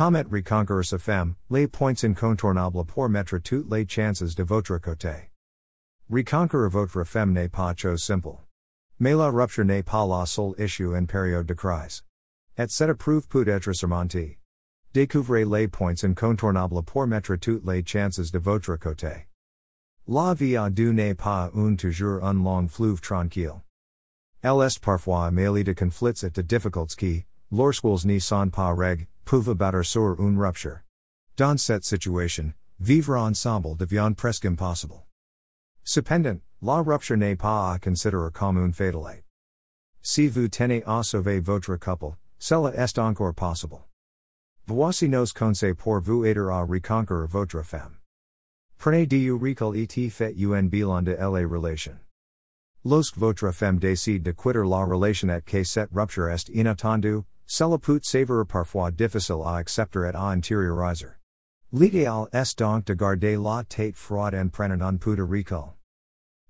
Comment reconquérir sa femme, les points incontournables pour mettre toutes les chances de votre côté. Reconquérir votre femme n'est pas chose simple. Mais la rupture n'est pas la seule issue en période de crise. Et cette épreuve peut être surmontée. Découvrez les points incontournables pour mettre toutes les chances de votre côté. La vie à deux n'est pas un toujours un long fleuve tranquille. Elle est parfois mêlée de conflits et de difficultés qui, lorsqu'ils ne sont pas reg, peuvent abattre sur une rupture. Dans cette situation, vivre ensemble devient presque impossible. Cependant, la rupture n'est pas à considérer comme une fatalité. Si vous tenez à sauver votre couple, cela est encore possible. Voici nos conseils pour vous aider à reconquérir votre femme. Prenez du recul et fait un bilan de la relation. Lorsque votre femme décide de quitter la relation et que cette rupture est inattendue, cela peut s'avérer parfois difficile à accepter et à intérioriser. L'idéal est donc de garder la tête froide en prenant un peu de recul.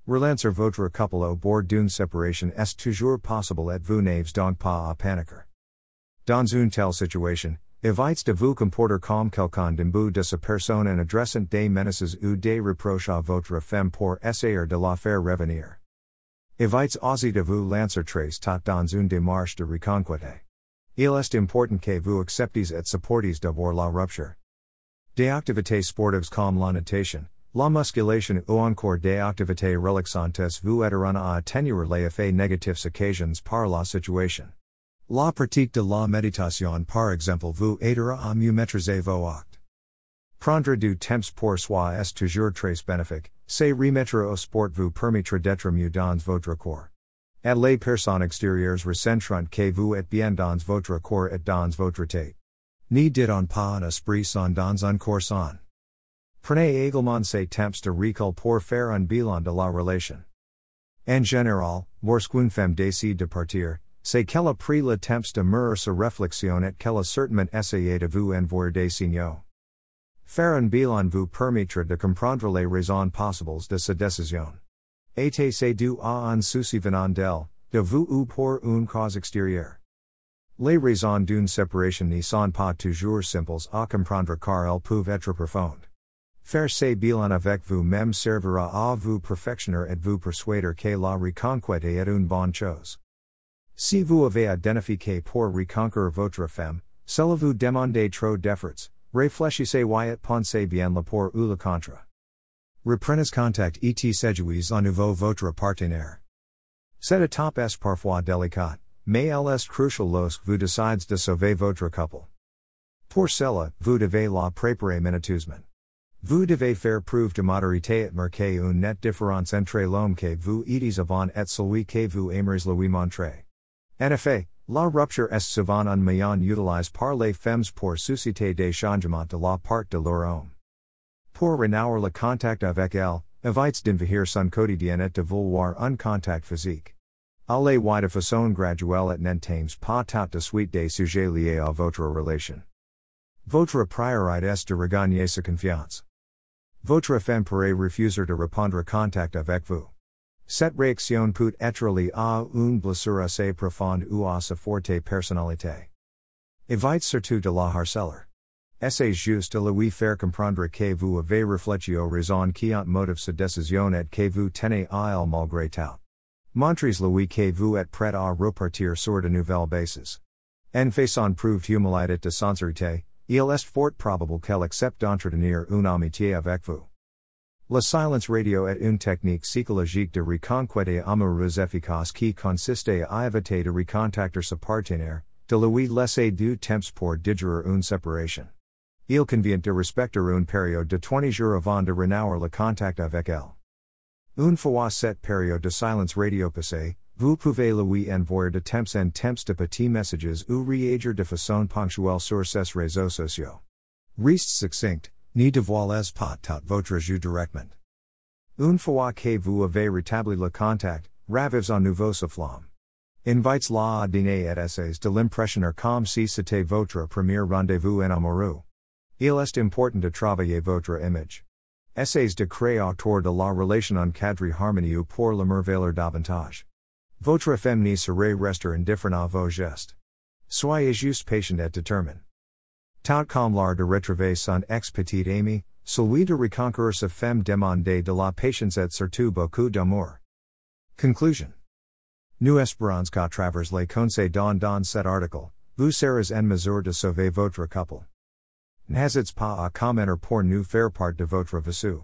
Relancer votre couple au bord d'une séparation est toujours possible et vous n'avez donc pas à paniquer. Dans une telle situation, Evites de vous comporter comme quelqu'un d'imbu de sa personne en adressant des menaces ou des reproches à votre femme pour essayer de la faire revenir. Evites aussi de vous lancer très tôt dans une démarche de reconquête. Il est important que vous acceptiez et supportiez d'abord la rupture. Des activités sportives comme la natation, la musculation ou encore des activités relaxantes vous aideront à atténuer les effets négatifs occasions par la situation. La pratique de la méditation par exemple vous aidera à mieux maîtriser vos actes. Prendre du temps pour soi est toujours très bénéfique, se remettre au sport vous permettra d'être mieux dans votre corps. Et les personnes extérieures ressentiront que vous êtes bien dans votre corps et dans votre tête. Ni dit on pas un esprit sans dans un corps sans. Prenez également ces temps de recul pour faire un bilan de la relation. En général, lorsqu'une femme décide de partir, c'est qu'elle pris le temps de mûrir sa réflexion et qu'elle a certainement essayé de vous envoyer des signaux. Faire un bilan vous permettra de comprendre les raisons possibles de sa décision. C'est dû à un souci venant d'elle, de vous ou pour une cause extérieure. Les raisons d'une séparation ne sont pas toujours simples à comprendre car elles peuvent être profondes. Faire ces bilans avec vous-même servira à vous perfectionner et vous persuader que la reconquête est une bonne chose. Si vous avez identifié pour reconquérir votre femme, cela vous demande trop d'efforts, réfléchissez why et pensez bien le pour ou le contre. Reprenez contact et séduisez à nouveau votre partenaire. Cette étape est parfois délicate, mais elle est crucial lorsque vous décides de sauver votre couple. Pour cela, vous devez la préparer minutieusement. Vous devez faire preuve de modérité et marquer une nette différence entre l'homme que vous êtes avant et celui que vous aimeriez lui montrer. En effet, la rupture est souvent un moyen utilisé par les femmes pour susciter des changements de la part de leur homme. Pour renouer le contact avec elle, evites d'invahir son quotidien et de vouloir un contact physique. Allez y de façon graduelle et n'entames pas tout de suite des sujets liés à votre relation. Votre priorité est de regagner sa confiance. Votre femme pourrait refuser de répondre contact avec vous. Cette réaction peut être liée à une blessure assez profonde ou à sa forte personnalité. Évite surtout de la harceler. Essayez juste de lui faire comprendre que vous avez réfléchi raison qui ont motive sa décision et que vous tenez à elle malgré tout. Montrez-lui que vous êtes prêt à repartir sur de nouvelles bases. En faisant preuve d'humilité et de sincérité, il est fort probable qu'elle accepte d'entretenir une amitié avec vous. La silence radio est une technique psychologique de reconquête amoureuse efficace qui consiste à éviter de recontacter sa partenaire, de lui laisser du temps pour digérer une séparation. Il convient de respecter une période de 20 jours avant de renouer le contact avec elle. Une fois cette période de silence radio passée, vous pouvez lui envoyer de temps en temps de petits messages ou réagir de façon ponctuelle sur ses réseaux sociaux. Reste succinct, Ni de voiles pas tout votre jeu directement. Une fois que vous avez rétabli le contact, ravives en nouveau sa flamme. Invites la à dîner et essays de l'impressionner comme si c'était votre premier rendez-vous en amoureux. Il est important de travailler votre image. Essays de créer autour de la relation un cadre harmonieux pour l'emerveiller davantage. Votre femme serait rester indifferent à vos gestes. Soyez juste patient et déterminé. Tout comme l'art de retrouver son ex petite amie, celui de reconquérir sa femme demande de la patience et surtout beaucoup d'amour. Conclusion Nous espérons qu'à travers les conseils don dans cet article, vous serez en mesure de sauver votre couple. N'hésitez pa a commenter pour nous faire part de votre vaisseau.